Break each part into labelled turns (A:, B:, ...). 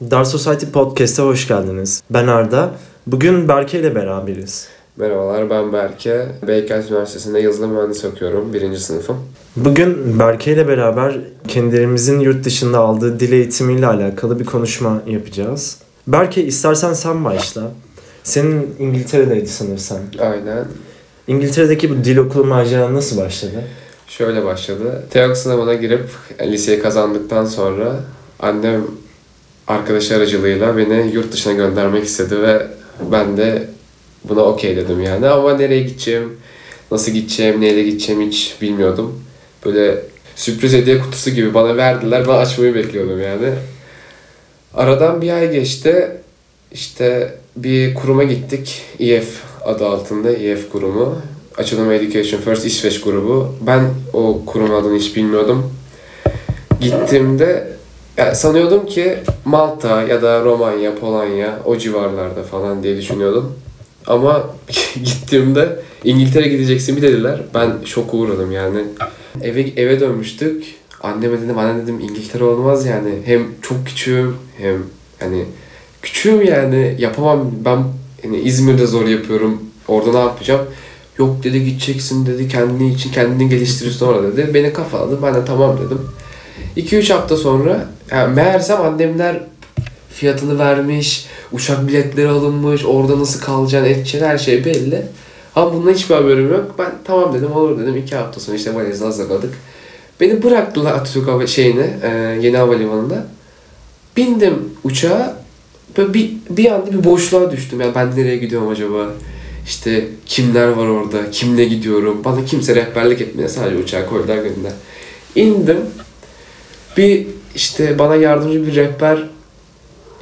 A: Dar Society Podcast'a hoş geldiniz. Ben Arda. Bugün Berke ile beraberiz.
B: Merhabalar ben Berke. Beykent Üniversitesi'nde yazılım mühendisi okuyorum. Birinci sınıfım.
A: Bugün Berke ile beraber kendilerimizin yurt dışında aldığı dil eğitimiyle alakalı bir konuşma yapacağız. Berke istersen sen başla. Senin İngiltere'deydi sanırsam.
B: Aynen.
A: İngiltere'deki bu dil okulu maceran nasıl başladı?
B: Şöyle başladı. TEOK sınavına girip liseyi kazandıktan sonra annem arkadaşı aracılığıyla beni yurt dışına göndermek istedi ve ben de buna okey dedim yani. Ama nereye gideceğim, nasıl gideceğim, neyle gideceğim hiç bilmiyordum. Böyle sürpriz hediye kutusu gibi bana verdiler. Ben açmayı bekliyordum yani. Aradan bir ay geçti. İşte bir kuruma gittik. EF adı altında EF kurumu. Açılım Education First İsveç grubu. Ben o kurum adını hiç bilmiyordum. Gittiğimde yani sanıyordum ki Malta ya da Romanya, Polonya o civarlarda falan diye düşünüyordum. Ama gittiğimde İngiltere gideceksin mi dediler. Ben şok uğradım yani. Eve eve dönmüştük. Anneme dedim anne dedim İngiltere olmaz yani. Hem çok küçüğüm hem hani küçüğüm yani yapamam ben yani İzmir'de zor yapıyorum. Orada ne yapacağım? Yok dedi gideceksin dedi kendini için kendini geliştirirsin orada dedi. Beni kafaladı. Ben de tamam dedim. 2-3 hafta sonra yani meğersem annemler fiyatını vermiş, uçak biletleri alınmış, orada nasıl kalacaksın, edeceksin her şey belli. Ama bundan hiçbir haberim yok. Ben tamam dedim, olur dedim. 2 hafta sonra işte valizini hazırladık. Beni bıraktılar Atatürk hava şeyine, e, yeni havalimanında. Bindim uçağa. Böyle bir, bir anda bir boşluğa düştüm. Ya ben nereye gidiyorum acaba? İşte kimler var orada, kimle gidiyorum. Bana kimse rehberlik etmiyor. Sadece uçağa koydular gönder. İndim. Bir işte bana yardımcı bir rehber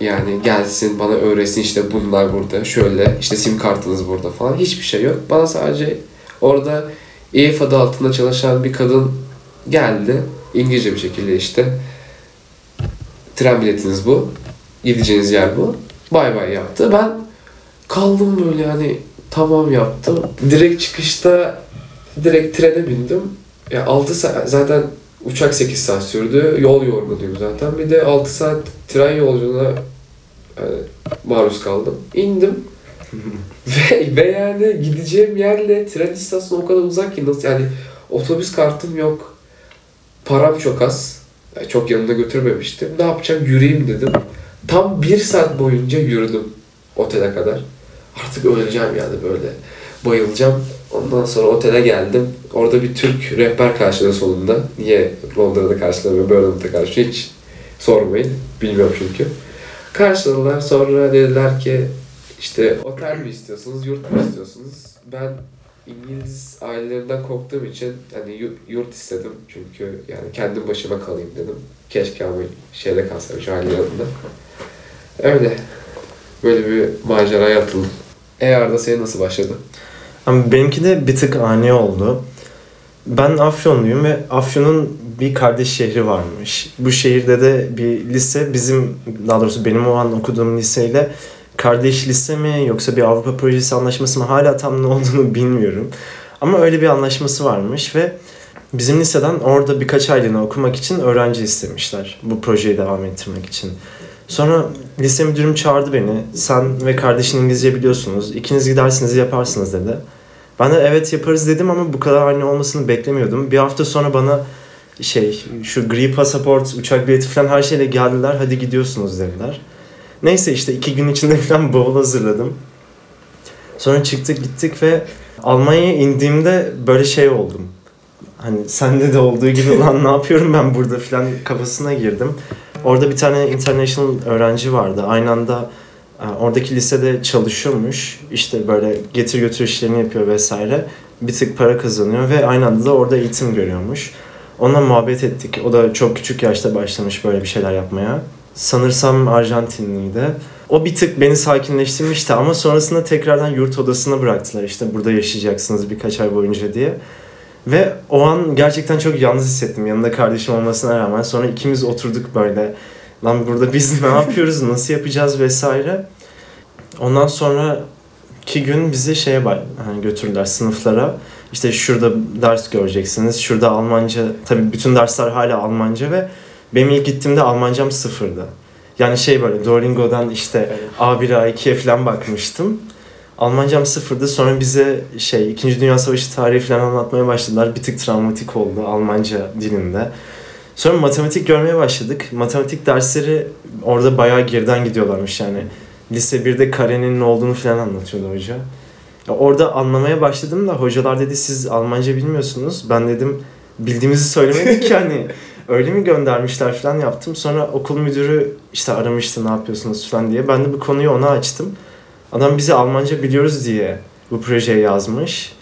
B: yani gelsin bana öğretsin işte bunlar burada şöyle işte sim kartınız burada falan hiçbir şey yok. Bana sadece orada EF adı altında çalışan bir kadın geldi. İngilizce bir şekilde işte tren biletiniz bu. Gideceğiniz yer bu. Bay bay yaptı. Ben kaldım böyle hani tamam yaptım. Direkt çıkışta direkt trene bindim. Ya 6 saat zaten uçak 8 saat sürdü. Yol yorgunuyum zaten. Bir de 6 saat tren yolculuğuna yani, maruz kaldım. İndim. ve, ve yani gideceğim yerle tren istasyonu o kadar uzak ki nasıl yani otobüs kartım yok. Param çok az. Yani çok yanımda götürmemiştim. Ne yapacağım? Yürüyeyim dedim. Tam bir saat boyunca yürüdüm otele kadar. Artık öleceğim yani böyle. Bayılacağım. Ondan sonra otele geldim. Orada bir Türk rehber karşıladı sonunda. Niye Londra'da karşılamıyor, Birmingham'da karşılıyor hiç sormayın. Bilmiyorum çünkü. Karşıladılar. Sonra dediler ki işte otel mi istiyorsunuz, yurt mu istiyorsunuz? Ben İngiliz ailelerinden korktuğum için hani yurt istedim. Çünkü yani kendim başıma kalayım dedim. Keşke ama şeyde kalsaymış aile yanında. Öyle. Böyle bir maceraya atıldım. E Arda senin nasıl başladı?
A: Ama benimki de bir tık ani oldu. Ben Afyonluyum ve Afyon'un bir kardeş şehri varmış. Bu şehirde de bir lise bizim daha doğrusu benim o an okuduğum liseyle kardeş lise mi yoksa bir Avrupa projesi anlaşması mı hala tam ne olduğunu bilmiyorum. Ama öyle bir anlaşması varmış ve bizim liseden orada birkaç aylığına okumak için öğrenci istemişler. Bu projeyi devam ettirmek için. Sonra lise müdürüm çağırdı beni. Sen ve kardeşin İngilizce biliyorsunuz. İkiniz gidersiniz yaparsınız dedi. Ben de evet yaparız dedim ama bu kadar aynı olmasını beklemiyordum. Bir hafta sonra bana şey şu gri pasaport, uçak bileti falan her şeyle geldiler. Hadi gidiyorsunuz dediler. Neyse işte iki gün içinde falan bavul hazırladım. Sonra çıktık gittik ve Almanya'ya indiğimde böyle şey oldum. Hani sende de olduğu gibi lan ne yapıyorum ben burada falan kafasına girdim. Orada bir tane international öğrenci vardı. Aynı anda e, oradaki lisede çalışıyormuş. İşte böyle getir götür işlerini yapıyor vesaire. Bir tık para kazanıyor ve aynı anda da orada eğitim görüyormuş. Onunla muhabbet ettik. O da çok küçük yaşta başlamış böyle bir şeyler yapmaya. Sanırsam Arjantinliydi. O bir tık beni sakinleştirmişti ama sonrasında tekrardan yurt odasına bıraktılar. İşte burada yaşayacaksınız birkaç ay boyunca diye. Ve o an gerçekten çok yalnız hissettim yanında kardeşim olmasına rağmen. Sonra ikimiz oturduk böyle. Lan burada biz ne yapıyoruz, nasıl yapacağız vesaire. Ondan sonra iki gün bizi şeye hani götürdüler sınıflara. İşte şurada ders göreceksiniz. Şurada Almanca, tabii bütün dersler hala Almanca ve benim ilk gittiğimde Almancam sıfırdı. Yani şey böyle Duolingo'dan işte A1'e A2'ye falan bakmıştım. Almancam sıfırdı. Sonra bize şey 2. Dünya Savaşı tarihi falan anlatmaya başladılar. Bir tık travmatik oldu Almanca dilinde. Sonra matematik görmeye başladık. Matematik dersleri orada bayağı geriden gidiyorlarmış yani. Lise 1'de karenin ne olduğunu falan anlatıyordu hoca. Ya orada anlamaya başladım da hocalar dedi siz Almanca bilmiyorsunuz. Ben dedim bildiğimizi söylemedik ki hani öyle mi göndermişler falan yaptım. Sonra okul müdürü işte aramıştı ne yapıyorsunuz falan diye. Ben de bu konuyu ona açtım. Adam bizi Almanca biliyoruz diye bu projeyi yazmış.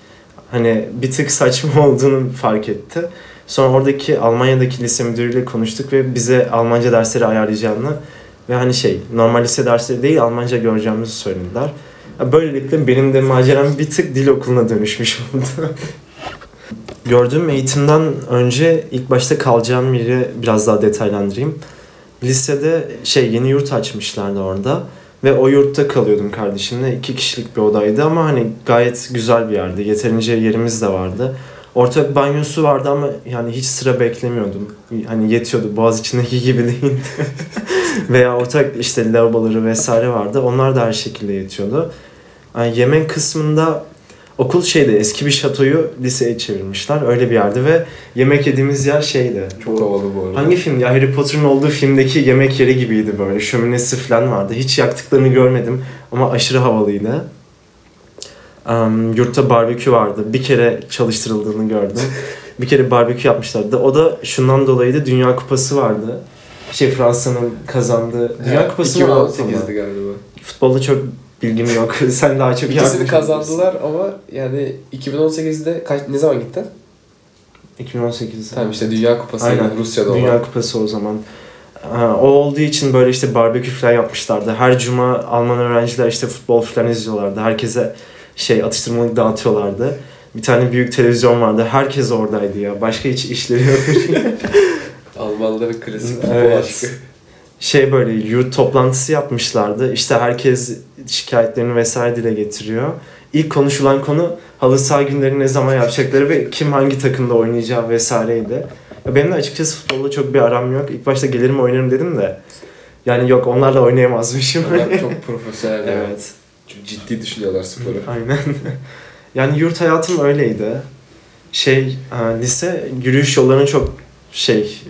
A: Hani bir tık saçma olduğunu fark etti. Sonra oradaki Almanya'daki lise müdürüyle konuştuk ve bize Almanca dersleri ayarlayacağını ve hani şey normal lise dersleri değil Almanca göreceğimizi söylediler. Böylelikle benim de maceram bir tık dil okuluna dönüşmüş oldu. Gördüğüm eğitimden önce ilk başta kalacağım yeri biraz daha detaylandırayım. Lisede şey yeni yurt açmışlardı orada. Ve o yurtta kalıyordum kardeşimle. iki kişilik bir odaydı ama hani gayet güzel bir yerdi. Yeterince yerimiz de vardı. Ortak banyosu vardı ama yani hiç sıra beklemiyordum. Hani yetiyordu. Boğaz içindeki gibi değildi. Veya ortak işte lavaboları vesaire vardı. Onlar da her şekilde yetiyordu. Yani yemek kısmında okul şeyde eski bir şatoyu liseye çevirmişler. Öyle bir yerdi ve yemek yediğimiz yer şeydi.
B: Çok havalı bu arada.
A: Hangi film ya? Harry Potter'ın olduğu filmdeki yemek yeri gibiydi böyle. Şöminesi falan vardı. Hiç yaktıklarını görmedim ama aşırı havalıydı. Um, yurtta barbekü vardı. Bir kere çalıştırıldığını gördüm. bir kere barbekü yapmışlardı. O da şundan dolayıydı. Dünya Kupası vardı. Şey Fransa'nın kazandığı. Dünya Kupası mı?
B: 2018'di galiba.
A: Futbolda çok bilgim yok. Sen daha çok
B: İkisini kazandılar ama yani 2018'de kaç ne zaman gittin?
A: 2018'de.
B: Tamam işte Dünya Kupası
A: Aynen.
B: Rusya'da
A: Dünya
B: olan.
A: Kupası o zaman. Ha, o olduğu için böyle işte barbekü falan yapmışlardı. Her cuma Alman öğrenciler işte futbol falan izliyorlardı. Herkese şey atıştırmalık dağıtıyorlardı. Bir tane büyük televizyon vardı. Herkes oradaydı ya. Başka hiç işleri yok.
B: Almanların klasik futbol
A: Evet.
B: aşkı.
A: Şey böyle yurt toplantısı yapmışlardı. İşte herkes şikayetlerini vesaire dile getiriyor. İlk konuşulan konu halı saha günlerini ne zaman yapacakları ve kim hangi takımda oynayacağı vesaireydi. Benim de açıkçası futbolda çok bir aram yok. İlk başta gelirim oynarım dedim de. Yani yok onlarla oynayamazmışım.
B: Onlar çok profesyonel. evet. Çok ciddi düşünüyorlar sporu.
A: Aynen. yani yurt hayatım öyleydi. Şey, e, lise yürüyüş yollarının çok şey,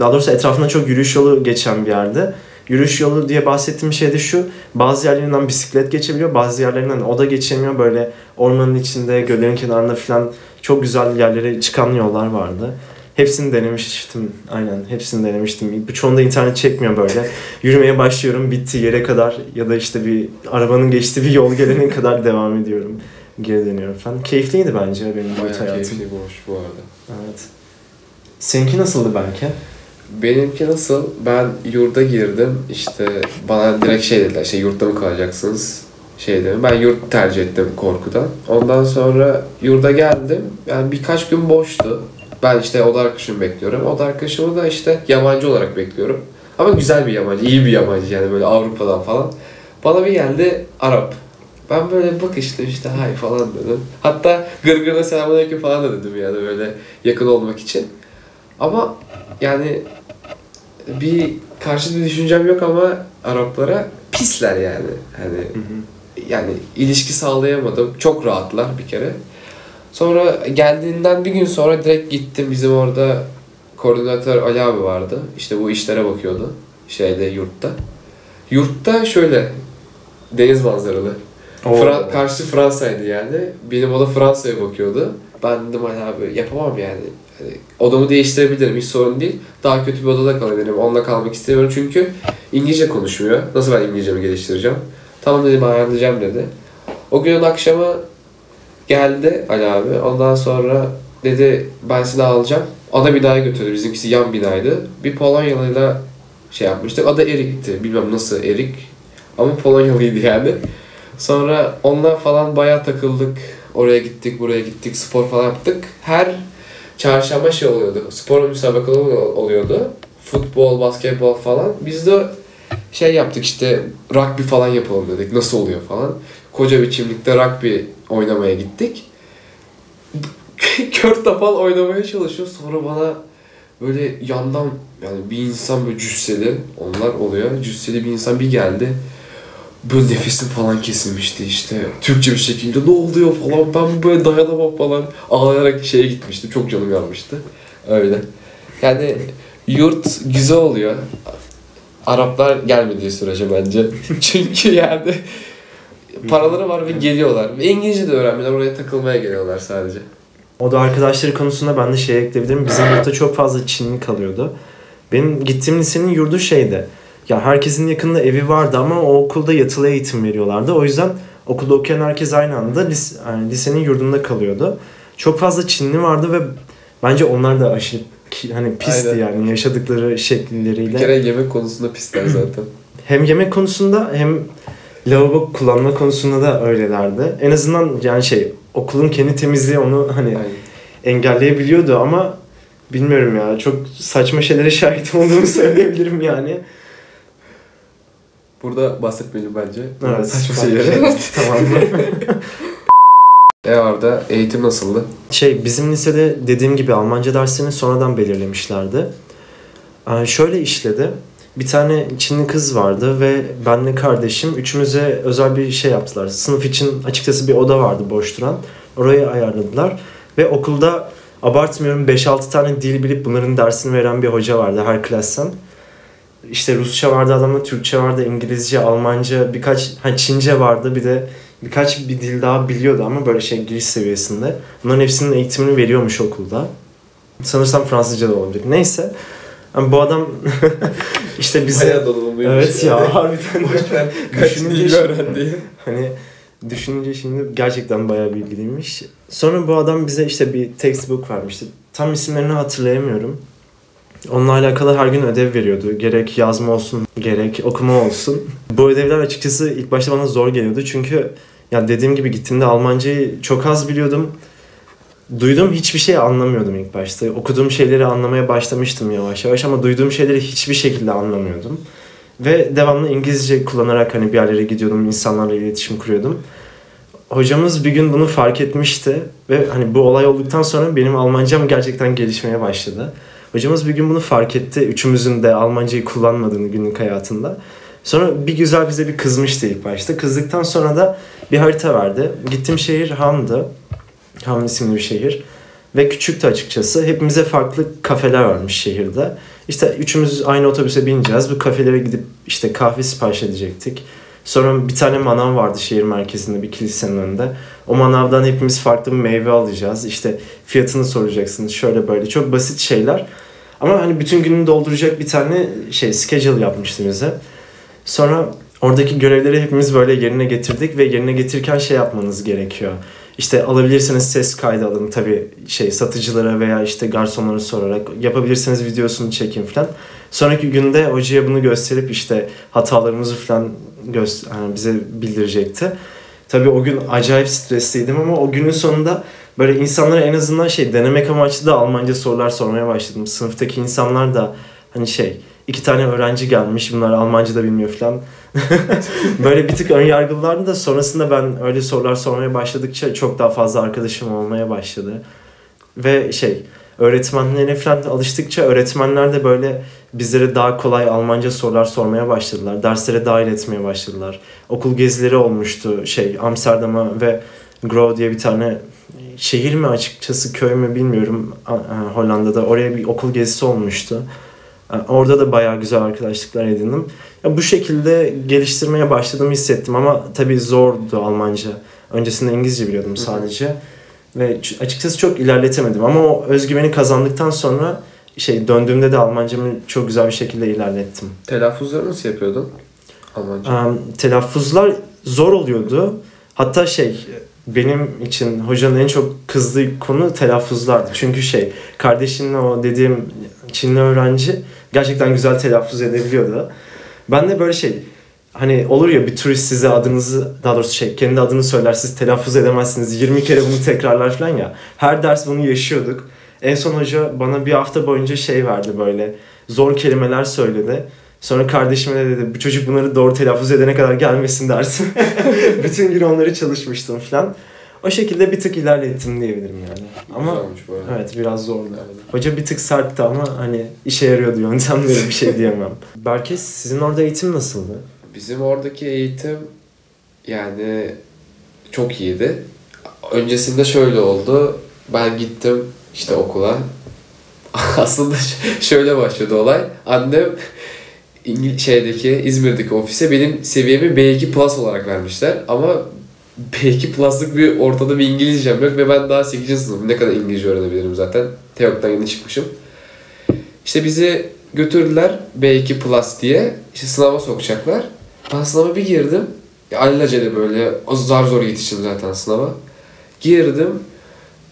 A: daha doğrusu etrafında çok yürüyüş yolu geçen bir yerde. Yürüyüş yolu diye bahsettiğim şey de şu, bazı yerlerinden bisiklet geçebiliyor, bazı yerlerinden o da geçemiyor. Böyle ormanın içinde, göllerin kenarında falan çok güzel yerlere çıkan yollar vardı. Hepsini denemiştim. Aynen hepsini denemiştim. Birçoğunda internet çekmiyor böyle. Yürümeye başlıyorum bittiği yere kadar ya da işte bir arabanın geçtiği bir yol gelene kadar devam ediyorum. Geri dönüyorum falan. Keyifliydi bence benim
B: Bayağı
A: hayatım.
B: keyifli boş bu arada.
A: Evet. Seninki nasıldı belki?
B: Benimki nasıl? Ben yurda girdim. İşte bana direkt şey dediler. Şey yurtta mı kalacaksınız? Şey dedim. Ben yurt tercih ettim korkudan. Ondan sonra yurda geldim. Yani birkaç gün boştu. Ben işte oda arkadaşımı bekliyorum. Oda arkadaşımı da işte yabancı olarak bekliyorum. Ama güzel bir yabancı, iyi bir yabancı yani böyle Avrupa'dan falan. Bana bir geldi Arap. Ben böyle bakıştım işte hay falan dedim. Hatta gırgırına selamünaleyküm falan da dedim yani böyle yakın olmak için. Ama yani bir karşı bir düşüncem yok ama Araplara pisler yani. Hani yani ilişki sağlayamadım. Çok rahatlar bir kere. Sonra geldiğinden bir gün sonra direkt gittim. Bizim orada koordinatör Ali abi vardı. İşte bu işlere bakıyordu. Şeyde yurtta. Yurtta şöyle deniz manzaralı. Fra- karşı Fransa'ydı yani. Benim oda Fransa'ya bakıyordu. Ben dedim Ali abi yapamam yani. Hani odamı değiştirebilirim hiç sorun değil. Daha kötü bir odada kalabilirim. Onunla kalmak istemiyorum çünkü İngilizce konuşmuyor. Nasıl ben İngilizcemi geliştireceğim? Tamam dedim ayarlayacağım dedi. O günün akşamı geldi Ali abi. Ondan sonra dedi ben seni alacağım. Ana binaya götürdü. Bizimkisi yan binaydı. Bir Polonyalıyla şey yapmıştık. Adı Erik'ti. Bilmem nasıl Erik. Ama Polonyalıydı yani. Sonra onunla falan bayağı takıldık. Oraya gittik, buraya gittik, spor falan yaptık. Her çarşamba şey oluyordu. Spor müsabakaları oluyordu. Futbol, basketbol falan. Biz de şey yaptık işte rugby falan yapalım dedik. Nasıl oluyor falan. Koca bir çimlikte rugby oynamaya gittik. Kör topal oynamaya çalışıyor. Sonra bana Böyle yandan yani bir insan böyle cüsseli, onlar oluyor. Cüsseli bir insan bir geldi. Böyle nefesim falan kesilmişti işte. Türkçe bir şekilde ne oluyor falan ben böyle dayanamam falan. Ağlayarak şeye gitmiştim. Çok canım yanmıştı. Öyle. Yani yurt güzel oluyor. Araplar gelmediği sürece bence. Çünkü yani paraları var ve geliyorlar. Ve İngilizce de öğrenmiyorlar. Oraya takılmaya geliyorlar sadece.
A: O da arkadaşları konusunda ben de şey ekleyebilirim. Bizim yurtta çok fazla Çinli kalıyordu. Benim gittiğim lisenin yurdu şeydi. Ya herkesin yakında evi vardı ama o okulda yatılı eğitim veriyorlardı. O yüzden okulda okuyan herkes aynı anda lise, yani lisenin yurdunda kalıyordu. Çok fazla Çinli vardı ve bence onlar da aşırı hani pisti
B: Aynen.
A: yani yaşadıkları
B: Bir
A: şekilleriyle.
B: kere yemek konusunda pisler zaten.
A: Hem yemek konusunda hem lavabo kullanma konusunda da öylelerdi. En azından yani şey okulun kendi temizliği onu hani
B: Aynen.
A: engelleyebiliyordu ama bilmiyorum ya çok saçma şeylere şahit olduğumu söyleyebilirim yani.
B: Burada bahsetmeyelim bence.
A: Evet.
B: Saçma şeyleri.
A: tamam.
B: e orada eğitim nasıldı?
A: Şey bizim lisede dediğim gibi Almanca derslerini sonradan belirlemişlerdi. Ee, şöyle işledi. Bir tane Çinli kız vardı ve benle kardeşim üçümüze özel bir şey yaptılar. Sınıf için açıkçası bir oda vardı boş duran. Orayı ayarladılar. Ve okulda abartmıyorum 5-6 tane dil bilip bunların dersini veren bir hoca vardı her klasten. İşte Rusça vardı adamda, Türkçe vardı, İngilizce, Almanca, birkaç ha Çince vardı bir de birkaç bir dil daha biliyordu ama böyle şey giriş seviyesinde. Bunların hepsinin eğitimini veriyormuş okulda. Sanırsam Fransızca da olabilir. Neyse. Yani bu adam işte bize...
B: Bayağı donanımlıymış.
A: Evet ya harbiden.
B: Boş ver. Kaç dil öğrendi.
A: Hani düşününce şimdi gerçekten bayağı bilgiliymiş. Sonra bu adam bize işte bir textbook vermişti. Tam isimlerini hatırlayamıyorum. Onunla alakalı her gün ödev veriyordu. Gerek yazma olsun, gerek okuma olsun. Bu ödevler açıkçası ilk başta bana zor geliyordu. Çünkü ya dediğim gibi gittiğimde Almancayı çok az biliyordum. Duyduğum hiçbir şey anlamıyordum ilk başta. Okuduğum şeyleri anlamaya başlamıştım yavaş yavaş ama duyduğum şeyleri hiçbir şekilde anlamıyordum. Ve devamlı İngilizce kullanarak hani bir yerlere gidiyordum, insanlarla iletişim kuruyordum. Hocamız bir gün bunu fark etmişti ve hani bu olay olduktan sonra benim Almancam gerçekten gelişmeye başladı. Hocamız bir gün bunu fark etti. Üçümüzün de Almancayı kullanmadığını günlük hayatında. Sonra bir güzel bize bir kızmıştı ilk başta. Kızdıktan sonra da bir harita verdi. Gittiğim şehir Ham'dı. Ham isimli bir şehir. Ve küçüktü açıkçası. Hepimize farklı kafeler varmış şehirde. İşte üçümüz aynı otobüse bineceğiz. Bu kafelere gidip işte kahve sipariş edecektik. Sonra bir tane manav vardı şehir merkezinde bir kilisenin önünde. O manavdan hepimiz farklı bir meyve alacağız. İşte fiyatını soracaksınız. Şöyle böyle çok basit şeyler. Ama hani bütün gününü dolduracak bir tane şey schedule yapmıştı bize. Sonra oradaki görevleri hepimiz böyle yerine getirdik ve yerine getirirken şey yapmanız gerekiyor. İşte alabilirseniz ses kaydı alın tabii şey satıcılara veya işte garsonlara sorarak yapabilirseniz videosunu çekin falan. Sonraki günde hocaya bunu gösterip işte hatalarımızı falan göster yani bize bildirecekti. Tabii o gün acayip stresliydim ama o günün sonunda böyle insanlara en azından şey denemek amaçlı da Almanca sorular sormaya başladım. Sınıftaki insanlar da hani şey iki tane öğrenci gelmiş bunlar Almanca da bilmiyor falan. böyle bir tık ön yargılardı da sonrasında ben öyle sorular sormaya başladıkça çok daha fazla arkadaşım olmaya başladı. Ve şey öğretmenlerine falan alıştıkça öğretmenler de böyle bizlere daha kolay Almanca sorular sormaya başladılar. Derslere dahil etmeye başladılar. Okul gezileri olmuştu şey Amsterdam'a ve Grove diye bir tane şehir mi açıkçası köy mü bilmiyorum Hollanda'da oraya bir okul gezisi olmuştu. Orada da bayağı güzel arkadaşlıklar edindim. Ya bu şekilde geliştirmeye başladığımı hissettim ama tabii zordu Almanca. Öncesinde İngilizce biliyordum sadece. Ve açıkçası çok ilerletemedim ama o özgüveni kazandıktan sonra şey döndüğümde de Almancamı çok güzel bir şekilde ilerlettim.
B: Telaffuzları nasıl yapıyordun? Almanca.
A: Em, telaffuzlar zor oluyordu. Hatta şey benim için hocanın en çok kızdığı konu telaffuzlardı. Çünkü şey kardeşimle o dediğim Çinli öğrenci gerçekten güzel telaffuz edebiliyordu. Ben de böyle şey hani olur ya bir turist size adınızı daha doğrusu şey kendi adını söyler siz telaffuz edemezsiniz 20 kere bunu tekrarlar falan ya. Her ders bunu yaşıyorduk. En son hoca bana bir hafta boyunca şey verdi böyle zor kelimeler söyledi. Sonra kardeşime de dedi bu çocuk bunları doğru telaffuz edene kadar gelmesin dersin. Bütün gün onları çalışmıştım falan. O şekilde bir tık ilerlettim diyebilirim yani. Ama
B: bu arada.
A: evet biraz zordu.
B: Evet.
A: Hoca bir tık sertti ama hani işe yarıyordu yöntemleri bir şey diyemem. Berke sizin orada eğitim nasıldı?
B: Bizim oradaki eğitim yani çok iyiydi. Öncesinde şöyle oldu. Ben gittim işte okula. Aslında şöyle başladı olay. Annem İngil şeydeki İzmir'deki ofise benim seviyemi B2 Plus olarak vermişler ama B2 Plus'lık bir ortada bir İngilizcem yok ve ben daha 8. sınıfım. Ne kadar İngilizce öğrenebilirim zaten. Teok'tan yeni çıkmışım. İşte bizi götürdüler B2 Plus diye. İşte sınava sokacaklar. Ben sınava bir girdim. Ya alelacele böyle zar zor yetiştim zaten sınava. Girdim.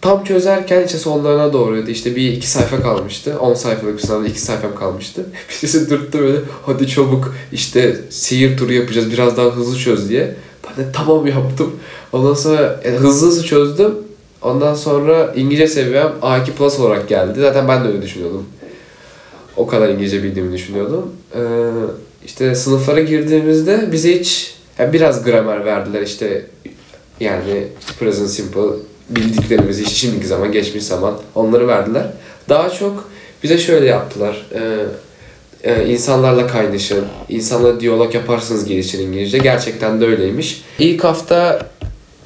B: Tam çözerken işte sonlarına doğruydu. İşte bir iki sayfa kalmıştı. 10 sayfalık bir sınavda iki sayfam kalmıştı. Birisi dürttü böyle hadi çabuk işte seyir turu yapacağız biraz daha hızlı çöz diye. Ben de tamam yaptım. Ondan sonra yani hızlı hızlı çözdüm. Ondan sonra İngilizce seviyem A2 Plus olarak geldi. Zaten ben de öyle düşünüyordum. O kadar İngilizce bildiğimi düşünüyordum. Ee, işte sınıflara girdiğimizde bize hiç yani biraz gramer verdiler işte yani present simple bildiklerimizi şimdiki zaman geçmiş zaman onları verdiler. Daha çok bize şöyle yaptılar. Ee, e, insanlarla kaynaşın, insanlarla diyalog yaparsınız gelişir İngilizce. Gerçekten de öyleymiş. İlk hafta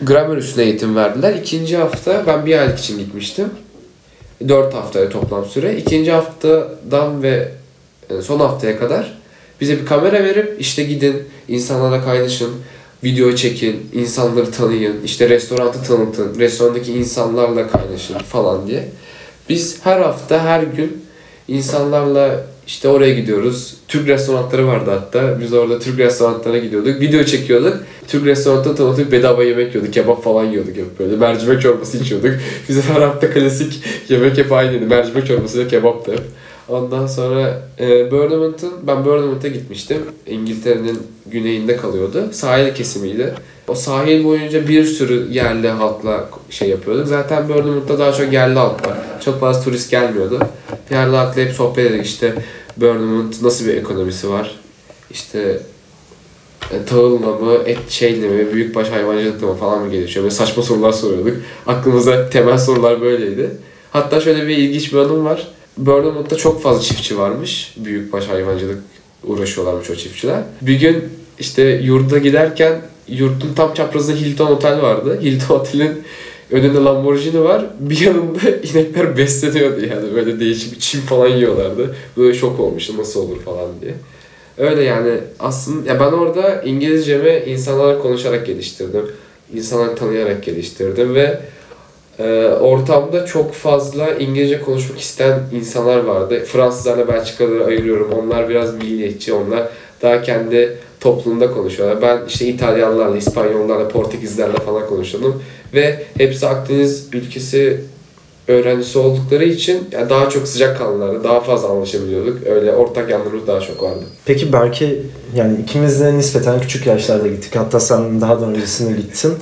B: gramer üstüne eğitim verdiler. İkinci hafta ben bir aylık için gitmiştim. 4 haftaya toplam süre. İkinci haftadan ve e, son haftaya kadar bize bir kamera verip işte gidin insanlarla kaynaşın, video çekin, insanları tanıyın, işte restoranı tanıtın, restorandaki insanlarla kaynaşın falan diye. Biz her hafta, her gün insanlarla işte oraya gidiyoruz. Türk restoranları vardı hatta. Biz orada Türk restoranlarına gidiyorduk. Video çekiyorduk. Türk restoranını tanıtıp bedava yemek yiyorduk. Kebap falan yiyorduk hep böyle. Mercimek çorbası içiyorduk. Bizim her hafta klasik yemek hep aynıydı. Mercimek çorbası ve kebap da hep. Ondan sonra e, Bournemouth'un, ben Bournemouth'a gitmiştim. İngiltere'nin güneyinde kalıyordu. Sahil kesimiydi. O sahil boyunca bir sürü yerli halkla şey yapıyorduk. Zaten Bournemouth'ta daha çok yerli halk var. Çok fazla turist gelmiyordu. Yerli halkla hep sohbet ederek işte Bournemouth nasıl bir ekonomisi var? İşte e, tahılla mı, et şeyle mi, büyükbaş hayvancılıkla mı falan mı gelişiyor? Böyle saçma sorular soruyorduk. Aklımıza temel sorular böyleydi. Hatta şöyle bir ilginç bir anım var. Bournemouth'ta çok fazla çiftçi varmış. Büyükbaş hayvancılık uğraşıyorlarmış o çiftçiler. Bir gün işte yurda giderken yurtun tam çaprazında Hilton Otel vardı. Hilton Otel'in önünde Lamborghini var. Bir yanında inekler besleniyordu yani. Böyle değişik bir çim falan yiyorlardı. Böyle şok olmuştu nasıl olur falan diye. Öyle yani aslında ya ben orada İngilizcemi insanlarla konuşarak geliştirdim. İnsanları tanıyarak geliştirdim ve ortamda çok fazla İngilizce konuşmak isteyen insanlar vardı. Fransızlarla Belçikalıları ayırıyorum. Onlar biraz milliyetçi, onlar daha kendi toplumda konuşuyorlar. Ben işte İtalyanlarla, İspanyollarla, Portekizlerle falan konuşuyordum. Ve hepsi Akdeniz ülkesi öğrencisi oldukları için yani daha çok sıcak kanlılardı. Daha fazla anlaşabiliyorduk. Öyle ortak yanlarımız daha çok vardı.
A: Peki Berke yani ikimiz de nispeten küçük yaşlarda gittik. Hatta sen daha da öncesinde gittin.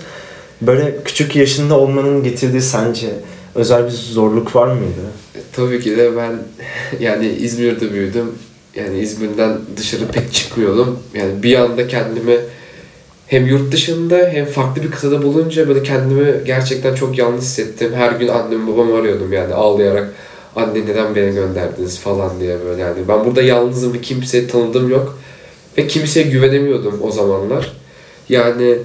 A: Böyle küçük yaşında olmanın getirdiği sence özel bir zorluk var mıydı?
B: E, Tabii ki de ben yani İzmir'de büyüdüm. Yani İzmir'den dışarı pek çıkmıyordum. Yani bir anda kendimi hem yurt dışında hem farklı bir kıtada bulunca böyle kendimi gerçekten çok yalnız hissettim. Her gün annemi babamı arıyordum yani ağlayarak. Anne neden beni gönderdiniz falan diye böyle yani. Ben burada yalnızım ve kimseyi tanıdığım yok. Ve kimseye güvenemiyordum o zamanlar. Yani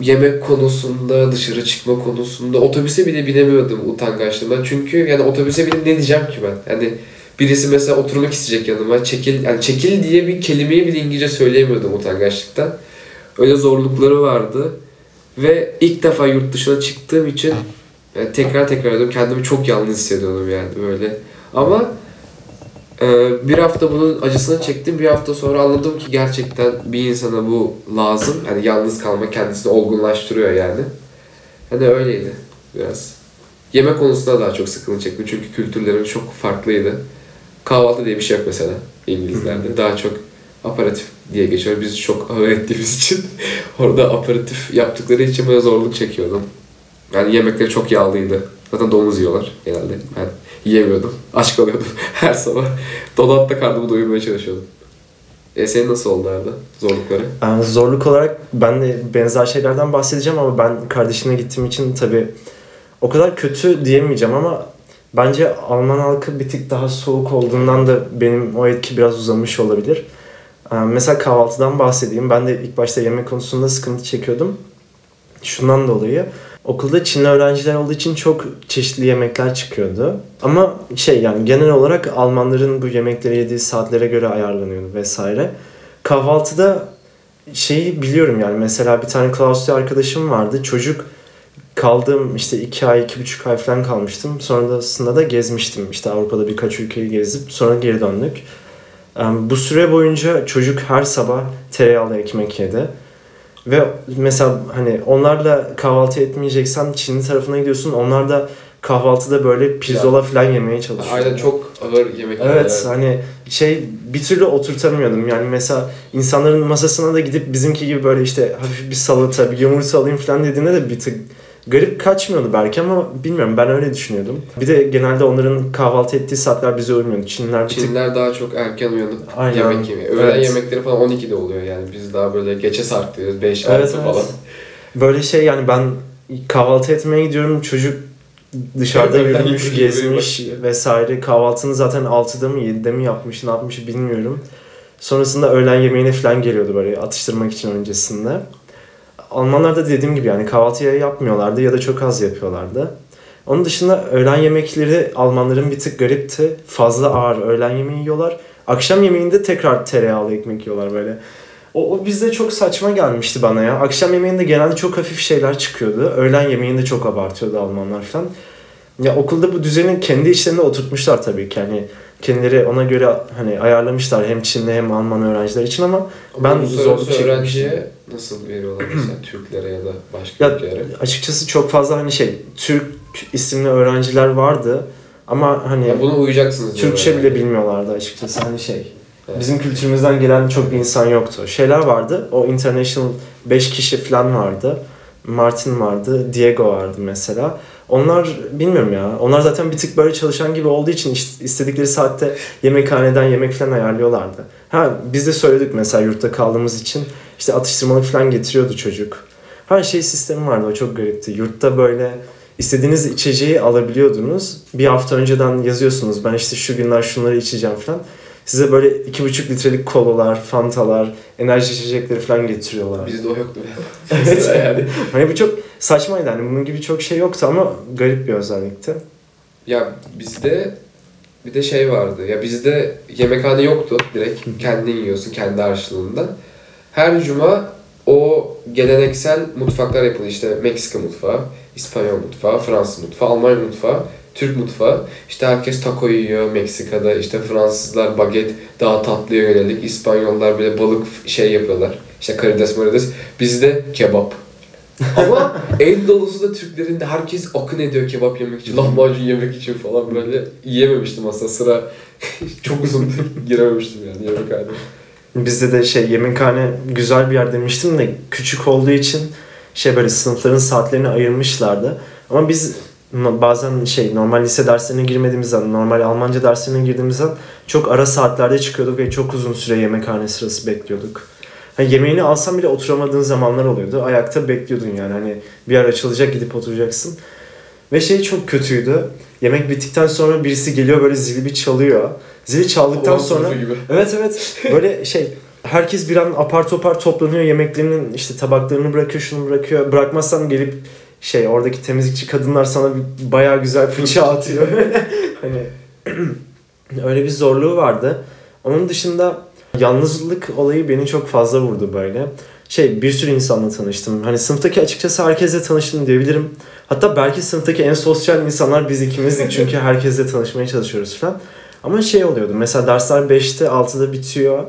B: yemek konusunda, dışarı çıkma konusunda otobüse bile binemiyordum utangaçlığımdan. Çünkü yani otobüse binip ne diyeceğim ki ben? Yani birisi mesela oturmak isteyecek yanıma. Çekil, yani çekil diye bir kelimeyi bile İngilizce söyleyemiyordum utangaçlıktan. Öyle zorlukları vardı. Ve ilk defa yurt dışına çıktığım için yani tekrar tekrar ediyorum kendimi çok yalnız hissediyordum yani böyle. Ama e, bir hafta bunun acısını çektim. Bir hafta sonra anladım ki gerçekten bir insana bu lazım. Yani yalnız kalma kendisini olgunlaştırıyor yani. Hani öyleydi biraz. Yemek konusunda daha çok sıkıntı çektim çünkü kültürlerimiz çok farklıydı. Kahvaltı diye bir şey yok mesela İngilizlerde. Daha çok aparatif diye geçiyor. Biz çok ağır ettiğimiz için orada aparatif yaptıkları için böyle zorluk çekiyordum. Yani yemekleri çok yağlıydı. Zaten domuz yiyorlar genelde. Ben yiyemiyordum. Aç kalıyordum her sabah. Dolapta karnımı doyurmaya çalışıyordum. E senin nasıl oldu Arda? Zorlukları?
A: Yani zorluk olarak ben de benzer şeylerden bahsedeceğim ama ben kardeşimle gittiğim için tabii o kadar kötü diyemeyeceğim ama bence Alman halkı bir tık daha soğuk olduğundan da benim o etki biraz uzamış olabilir. Ee, Mesela kahvaltıdan bahsedeyim. Ben de ilk başta yemek konusunda sıkıntı çekiyordum. Şundan dolayı okulda Çinli öğrenciler olduğu için çok çeşitli yemekler çıkıyordu. Ama şey yani genel olarak Almanların bu yemekleri yediği saatlere göre ayarlanıyordu vesaire. Kahvaltıda şeyi biliyorum yani mesela bir tane Klaus diye arkadaşım vardı. Çocuk kaldığım işte iki ay, iki buçuk ay falan kalmıştım. Sonrasında da gezmiştim. İşte Avrupa'da birkaç ülkeyi gezip sonra geri döndük. Bu süre boyunca çocuk her sabah tereyağlı ekmek yedi. Ve mesela hani onlarla kahvaltı etmeyeceksen Çinli tarafına gidiyorsun. Onlar da kahvaltıda böyle pirzola falan yemeye çalışıyor.
B: Aynen çok ağır yemek
A: Evet
B: yani.
A: hani şey bir türlü oturtamıyordum yani mesela insanların masasına da gidip bizimki gibi böyle işte hafif bir salata bir yumurta alayım falan dediğinde de bir tık garip kaçmıyordu belki ama bilmiyorum ben öyle düşünüyordum. Bir de genelde onların kahvaltı ettiği saatler bize uymuyordu. Çinliler bir tık
B: Çinliler daha çok erken uyanıp
A: Aynen.
B: yemek yemiyor. Öğlen
A: Evet.
B: yemekleri falan 12'de oluyor yani. Biz daha böyle geçe sarklıyoruz 5 6
A: Evet, evet.
B: falan.
A: böyle şey yani ben kahvaltı etmeye gidiyorum çocuk dışarıda
B: Öğlen
A: yürümüş, gezmiş vesaire. Kahvaltını zaten 6'da mı 7'de mi yapmış ne yapmış bilmiyorum. Sonrasında öğlen yemeğine falan geliyordu böyle atıştırmak için öncesinde. Almanlar da dediğim gibi yani kahvaltıya yapmıyorlardı ya da çok az yapıyorlardı. Onun dışında öğlen yemekleri Almanların bir tık garipti. Fazla ağır öğlen yemeği yiyorlar. Akşam yemeğinde tekrar tereyağlı ekmek yiyorlar böyle. O, o bizde çok saçma gelmişti bana ya. Akşam yemeğinde genelde çok hafif şeyler çıkıyordu. Öğlen yemeğinde çok abartıyordu Almanlar falan. Ya okulda bu düzeni kendi içlerinde oturtmuşlar tabii ki. Hani kendileri ona göre hani ayarlamışlar hem Çinli hem Alman öğrenciler için ama Ben
B: Ben
A: zorluk çekmiştim.
B: öğrenciye nasıl veriyorlar mesela Türklere ya da başka
A: Ya,
B: ülkelere?
A: açıkçası çok fazla hani şey Türk isimli öğrenciler vardı ama hani
B: Ya bunu uyacaksınız
A: Türkçe
B: yani.
A: bile bilmiyorlardı açıkçası hani şey.
B: Evet.
A: Bizim kültürümüzden gelen çok bir insan yoktu. Şeyler vardı. O international 5 kişi falan vardı. Martin vardı, Diego vardı mesela. Onlar bilmiyorum ya. Onlar zaten bir tık böyle çalışan gibi olduğu için istedikleri saatte yemekhaneden yemek falan ayarlıyorlardı. Ha biz de söyledik mesela yurtta kaldığımız için işte atıştırmalık falan getiriyordu çocuk. Her şey sistemi vardı o çok garipti. Yurtta böyle istediğiniz içeceği alabiliyordunuz. Bir hafta önceden yazıyorsunuz ben işte şu günler şunları içeceğim falan. Size böyle iki buçuk litrelik kolalar, fantalar, enerji içecekleri falan getiriyorlar.
B: Bizde o yoktu.
A: Evet.
B: yani.
A: Hani bu çok saçmaydı hani bunun gibi çok şey yoktu ama garip bir özellikti.
B: Ya bizde bir de şey vardı. Ya bizde yemekhane yoktu direkt. Kendin yiyorsun kendi harçlığında. Her cuma o geleneksel mutfaklar yapılıyor. İşte Meksika mutfağı, İspanyol mutfağı, Fransız mutfağı, Alman mutfağı, Türk mutfağı. İşte herkes taco yiyor Meksika'da. İşte Fransızlar baget daha tatlıya yönelik. İspanyollar bile balık şey yapıyorlar. İşte karides marides. Bizde kebap. Ama en dolusu da Türklerin de herkes akın ediyor kebap yemek için, lahmacun yemek için falan böyle yiyememiştim aslında sıra çok uzun girememiştim yani yemekhaneye.
A: Bizde de şey yemekhane güzel bir yer demiştim de küçük olduğu için şey böyle sınıfların saatlerini ayırmışlardı. Ama biz bazen şey normal lise derslerine girmediğimiz zaman, normal Almanca derslerine girdiğimiz zaman çok ara saatlerde çıkıyorduk ve çok uzun süre yemekhane sırası bekliyorduk. Hani yemeğini alsam bile oturamadığın zamanlar oluyordu. Ayakta bekliyordun yani hani bir yer açılacak gidip oturacaksın. Ve şey çok kötüydü. Yemek bittikten sonra birisi geliyor böyle zili bir çalıyor. Zili çaldıktan sonra
B: gibi.
A: Evet evet. Böyle şey herkes bir an apar topar toplanıyor yemeklerinin işte tabaklarını bırakıyor şunu bırakıyor. Bırakmazsan gelip şey oradaki temizlikçi kadınlar sana bir bayağı güzel fırça atıyor. hani öyle bir zorluğu vardı. Onun dışında yalnızlık olayı beni çok fazla vurdu böyle. Şey bir sürü insanla tanıştım. Hani sınıftaki açıkçası herkesle tanıştım diyebilirim. Hatta belki sınıftaki en sosyal insanlar biz ikimizdik. Çünkü herkesle tanışmaya çalışıyoruz falan. Ama şey oluyordu. Mesela dersler 5'te 6'da bitiyor.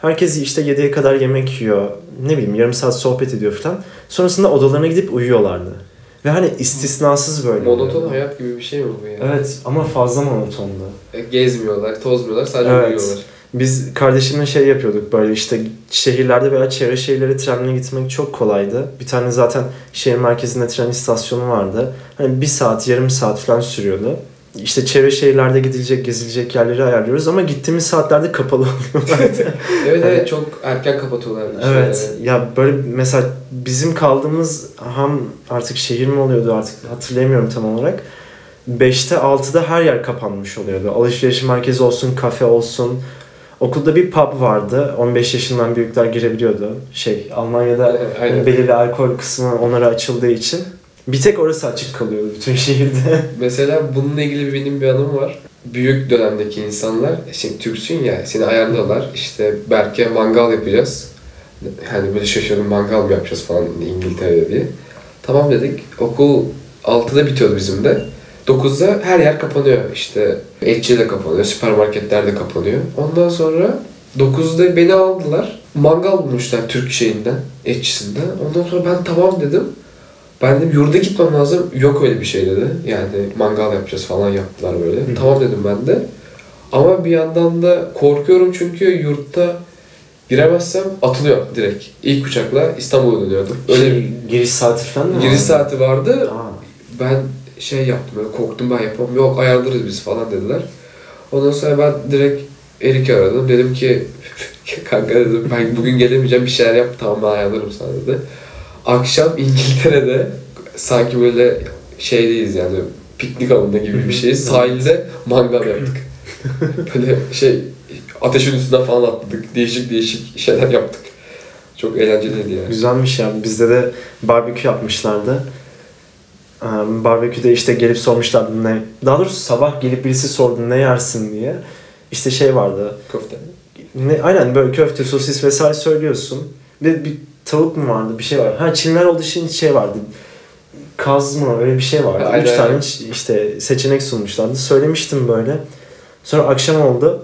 A: Herkes işte 7'ye kadar yemek yiyor. Ne bileyim yarım saat sohbet ediyor falan. Sonrasında odalarına gidip uyuyorlardı. Ve hani istisnasız böyle.
B: Monoton
A: oluyordu.
B: hayat gibi bir şey mi bu ya?
A: Evet ama fazla monotondu.
B: E, Gezmiyorlar, tozmuyorlar, sadece
A: Evet.
B: uyuyorlar.
A: Biz kardeşimle şey yapıyorduk böyle işte şehirlerde veya çevre şehirlere trenle gitmek çok kolaydı. Bir tane zaten şehir merkezinde tren istasyonu vardı. Hani bir saat yarım saat falan sürüyordu. işte çevre şehirlerde gidilecek, gezilecek yerleri ayarlıyoruz ama gittiğimiz saatlerde kapalı oluyorlardı.
B: evet evet çok erken kapatıyorlar.
A: evet. Ya böyle mesela bizim kaldığımız ham artık şehir mi oluyordu artık hatırlayamıyorum tam olarak. 5'te 6'da her yer kapanmış oluyordu. Alışveriş merkezi olsun, kafe olsun. Okulda bir pub vardı. 15 yaşından büyükler girebiliyordu. Şey Almanya'da
B: Aynen.
A: belirli alkol kısmı onlara açıldığı için. Bir tek orası açık kalıyordu bütün şehirde.
B: Mesela bununla ilgili benim bir anım var. Büyük dönemdeki insanlar, şimdi Türksün ya, seni ayarlıyorlar. İşte Berke mangal yapacağız. Hani böyle şaşırdım mangal mı yapacağız falan İngiltere'de diye. Tamam dedik. Okul 6'da bitiyordu bizim de. 9'da her yer kapanıyor. İşte etçi de kapanıyor, süpermarketler de kapanıyor. Ondan sonra 9'da beni aldılar. Mangal bulmuşlar Türk şeyinden, etçisinden. Ondan sonra ben tamam dedim. Ben dedim yurda gitmem lazım. Yok öyle bir şey dedi. Yani mangal yapacağız falan yaptılar böyle.
A: Hı.
B: Tamam dedim ben de. Ama bir yandan da korkuyorum çünkü yurtta giremezsem atılıyor direkt. İlk uçakla İstanbul'a dönüyordum. Öyle
A: Şey, giriş saati falan mı?
B: giriş
A: vardı?
B: saati vardı.
A: Aa,
B: Ben şey yaptım böyle korktum ben yapamam. Yok ayarlarız biz falan dediler. Ondan sonra ben direkt Erik'i aradım. Dedim ki kanka dedim ben bugün gelemeyeceğim bir şeyler yap tamam ben ayarlarım sana dedi. Akşam İngiltere'de sanki böyle şeydeyiz yani piknik alanında gibi bir şeyiz. Sahilde mangal yaptık. Böyle şey ateşin üstünden falan atladık. Değişik değişik şeyler yaptık. Çok eğlenceliydi yani.
A: güzelmiş ya. Bizde de barbekü yapmışlardı. Barbeküde işte gelip sormuşlardı ne... Daha doğrusu sabah gelip birisi sordu ne yersin diye. İşte şey vardı.
B: Köfte.
A: Ne, aynen böyle köfte, sosis vesaire söylüyorsun. Bir, bir tavuk mu vardı? Bir şey var. Ha Çinler olduğu için şey vardı. Kaz mı? Öyle bir şey vardı.
B: Aynen,
A: Üç tane işte seçenek sunmuşlardı. Söylemiştim böyle. Sonra akşam oldu.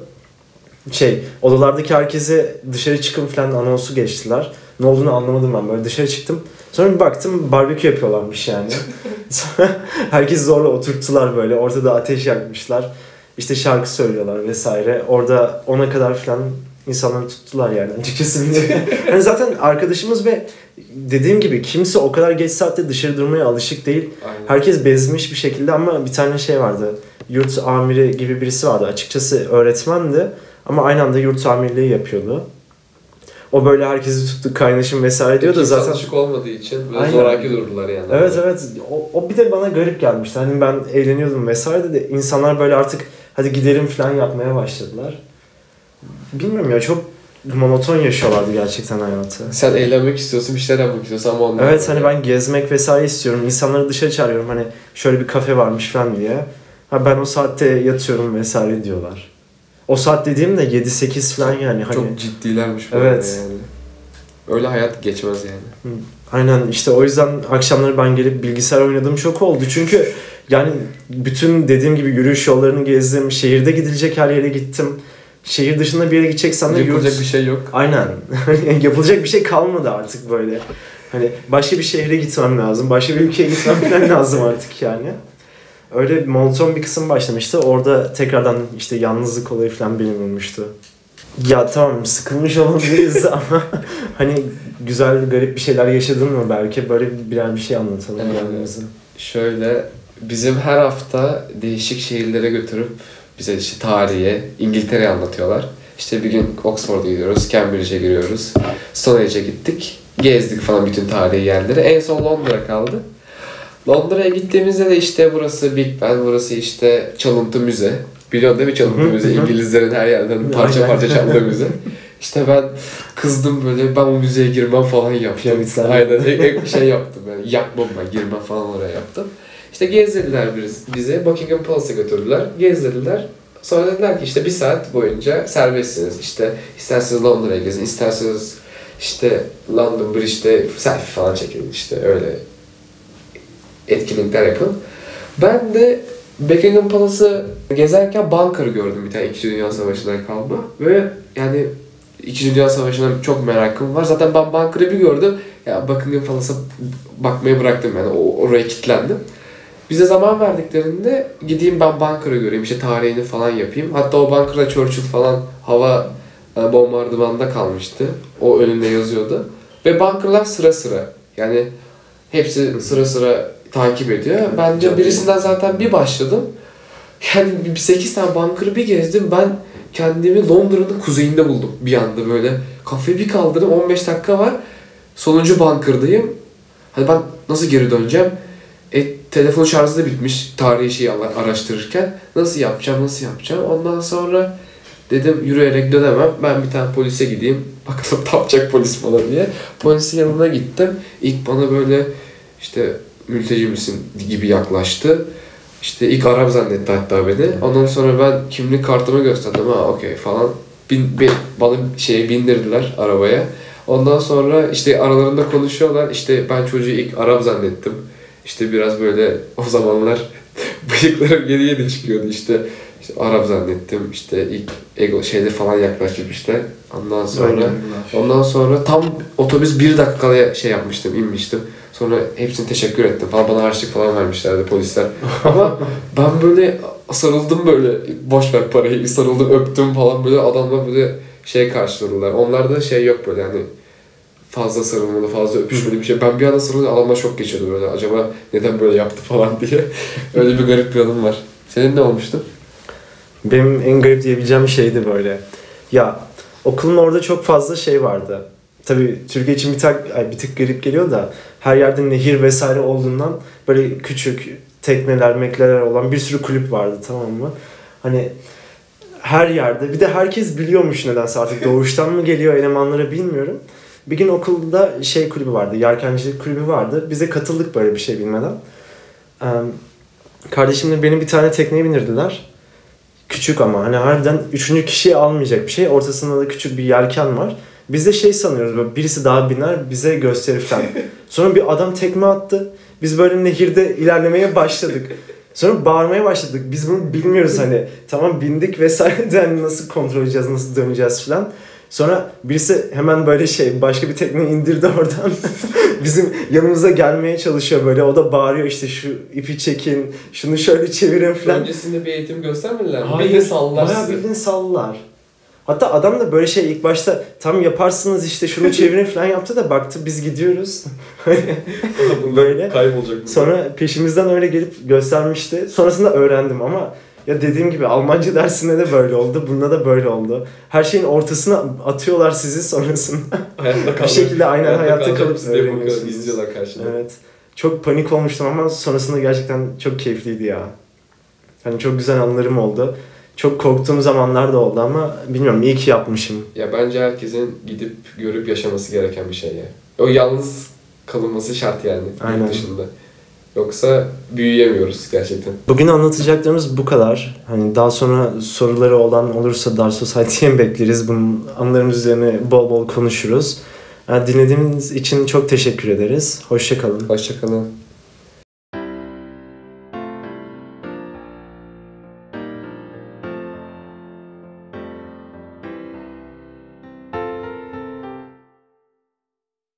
A: Şey, odalardaki herkese dışarı çıkın falan anonsu geçtiler. Ne olduğunu anlamadım ben böyle. Dışarı çıktım. Sonra bir baktım barbekü yapıyorlarmış yani. Herkes zorla oturttular böyle. Ortada ateş yakmışlar. İşte şarkı söylüyorlar vesaire. Orada ona kadar falan insanları tuttular yani açıkçası. yani zaten arkadaşımız ve dediğim gibi kimse o kadar geç saatte dışarı durmaya alışık değil.
B: Aynen.
A: Herkes bezmiş bir şekilde ama bir tane şey vardı. Yurt amiri gibi birisi vardı. Açıkçası öğretmendi ama aynı anda yurt amirliği yapıyordu. O böyle herkesi tuttu kaynaşım vesaire diyor da
B: Kimse
A: zaten
B: alışık olmadığı için böyle
A: Aynen.
B: zoraki durdular yani.
A: Evet evet. O, o bir de bana garip gelmişti. Hani ben eğleniyordum vesaire de insanlar böyle artık hadi gidelim falan yapmaya başladılar. Bilmiyorum ya çok monoton yaşıyorlardı gerçekten hayatı.
B: Sen eğlenmek istiyorsun, bir şeyler yapmak istiyorsun ama onlar...
A: Evet hani ben gezmek vesaire istiyorum. İnsanları dışarı çağırıyorum hani şöyle bir kafe varmış falan diye. Ha ben o saatte yatıyorum vesaire diyorlar. O saat dediğim de 7-8 falan yani. Hani,
B: Çok ciddilermiş
A: Evet.
B: yani. Öyle hayat geçmez yani.
A: Aynen işte o yüzden akşamları ben gelip bilgisayar oynadığım çok oldu. Çünkü yani bütün dediğim gibi yürüyüş yollarını gezdim. Şehirde gidilecek her yere gittim. Şehir dışında bir yere gideceksem de
B: Yapılacak
A: yurt...
B: bir şey yok.
A: Aynen. Yapılacak bir şey kalmadı artık böyle. Hani başka bir şehre gitmem lazım. Başka bir ülkeye gitmem lazım artık yani. Öyle monoton bir kısım başlamıştı. Orada tekrardan işte yalnızlık olayı falan beni vurmuştu. Ya tamam sıkılmış olabiliriz ama hani güzel garip bir şeyler yaşadın mı belki böyle birer bir şey anlatalım
B: Evet.
A: kendimize.
B: Şöyle, bizim her hafta değişik şehirlere götürüp bize işte tarihi, İngiltere'yi anlatıyorlar. İşte bir gün Oxford'a gidiyoruz, Cambridge'e giriyoruz, Stonehenge'e gittik, gezdik falan bütün tarihi yerleri. En son Londra kaldı. Londra'ya gittiğimizde de işte burası Big Ben, burası işte çalıntı müze. Biliyorsun değil mi çalıntı müze? İngilizlerin her yerden parça parça çaldığı müze. İşte ben kızdım böyle ben o müzeye girmem falan yaptım.
A: Piramitler.
B: Aynen e- e- şey yaptım yani yapmam ben girmem falan oraya yaptım. İşte gezdirdiler biz- bizi Buckingham Palace'a götürdüler. Gezdirdiler. Sonra dediler ki işte bir saat boyunca serbestsiniz. İşte isterseniz Londra'ya gezin, isterseniz işte London Bridge'de selfie falan çekin işte öyle etkinlikler yapın. Ben de Buckingham Palace'ı gezerken bunker gördüm bir tane 2. Dünya Savaşı'ndan kalma. Ve yani 2. Dünya Savaşı'na çok merakım var. Zaten ben bunker'ı bir gördüm. Ya Buckingham Palace'a bakmayı bıraktım yani. O, oraya kilitlendim. Bize zaman verdiklerinde gideyim ben bunker'ı göreyim. işte tarihini falan yapayım. Hatta o bunker'da Churchill falan hava e, bombardımanında kalmıştı. O önünde yazıyordu. Ve bunker'lar sıra sıra. Yani hepsi sıra sıra takip ediyor. Bence birisinden zaten bir başladım. Yani bir 8 tane bunker'ı bir gezdim. Ben kendimi Londra'nın kuzeyinde buldum bir anda böyle. Kafayı bir kaldırdım 15 dakika var. Sonuncu bunker'dayım. Hadi ben nasıl geri döneceğim? E, telefon şarjı da bitmiş tarihi şeyi ara- araştırırken. Nasıl yapacağım, nasıl yapacağım? Ondan sonra dedim yürüyerek dönemem. Ben bir tane polise gideyim. Bakalım ne yapacak polis bana diye. Polisin yanına gittim. İlk bana böyle işte mülteci misin gibi yaklaştı. İşte ilk Arap zannetti hatta beni. Ondan sonra ben kimlik kartımı gösterdim. Ha okey falan. Bin, bin, bana şeye bindirdiler arabaya. Ondan sonra işte aralarında konuşuyorlar. İşte ben çocuğu ilk Arap zannettim. İşte biraz böyle o zamanlar bıyıklarım yeni yeni çıkıyordu işte. İşte Arap zannettim. İşte ilk ego şeyde falan yaklaştım işte. Ondan sonra. Ondan sonra tam otobüs bir dakikaya şey yapmıştım, inmiştim. Sonra hepsine teşekkür ettim falan. Bana harçlık falan vermişlerdi polisler. Ama ben böyle sarıldım böyle. Boş ver parayı. Sarıldım, öptüm falan böyle. Adamlar böyle şey karşıladılar. Onlarda şey yok böyle yani fazla sarılmalı, fazla öpüşmeli bir şey. Ben bir anda sarılınca adamlar şok geçiyordu böyle. Acaba neden böyle yaptı falan diye. Öyle bir garip bir anım var. Senin ne olmuştu?
A: Benim en garip diyebileceğim şeydi böyle. Ya okulun orada çok fazla şey vardı. Tabii Türkiye için bir, tak, ay, bir tık garip geliyor da her yerde nehir vesaire olduğundan böyle küçük tekneler, mekleler olan bir sürü kulüp vardı tamam mı? Hani her yerde bir de herkes biliyormuş nedense artık doğuştan mı geliyor elemanları bilmiyorum. Bir gün okulda şey kulübü vardı, yelkencilik kulübü vardı. Bize katıldık böyle bir şey bilmeden. Ee, kardeşimle beni bir tane tekneye binirdiler küçük ama hani harbiden üçüncü kişiyi almayacak bir şey. Ortasında da küçük bir yelken var. Biz de şey sanıyoruz böyle birisi daha biner bize gösterir falan. Sonra bir adam tekme attı. Biz böyle nehirde ilerlemeye başladık. Sonra bağırmaya başladık. Biz bunu bilmiyoruz hani. Tamam bindik vesaire de hani nasıl kontrol edeceğiz, nasıl döneceğiz falan. Sonra birisi hemen böyle şey başka bir tekne indirdi oradan. Bizim yanımıza gelmeye çalışıyor böyle. O da bağırıyor işte şu ipi çekin, şunu şöyle çevirin falan.
B: Öncesinde bir eğitim göstermediler mi?
A: Hayır,
B: Bir de sallar
A: bayağı bildiğin sallar. Hatta adam da böyle şey ilk başta tam yaparsınız işte şunu çevirin falan yaptı da baktı biz gidiyoruz. böyle.
B: Kaybolacak.
A: Sonra peşimizden öyle gelip göstermişti. Sonrasında öğrendim ama ya dediğim gibi Almanca dersinde de böyle oldu. Bunda da böyle oldu. Her şeyin ortasına atıyorlar sizi sonrasında.
B: hayatta
A: bir şekilde aynen hayatta kalıp
B: diye bakıyor,
A: öğreniyorsunuz.
B: izliyorlar karşıda.
A: Evet. Çok panik olmuştum ama sonrasında gerçekten çok keyifliydi ya. Hani çok güzel anılarım oldu. Çok korktuğum zamanlar da oldu ama bilmiyorum iyi ki yapmışım.
B: Ya bence herkesin gidip görüp yaşaması gereken bir şey ya. O yalnız kalınması şart yani yurt
A: Aynen.
B: dışında. Yoksa büyüyemiyoruz gerçekten.
A: Bugün anlatacaklarımız bu kadar. Hani daha sonra soruları olan olursa Dar Society'ye mi bekleriz? Bunun anılarımız üzerine bol bol konuşuruz. Yani dinlediğiniz için çok teşekkür ederiz. Hoşçakalın.
B: Hoşçakalın.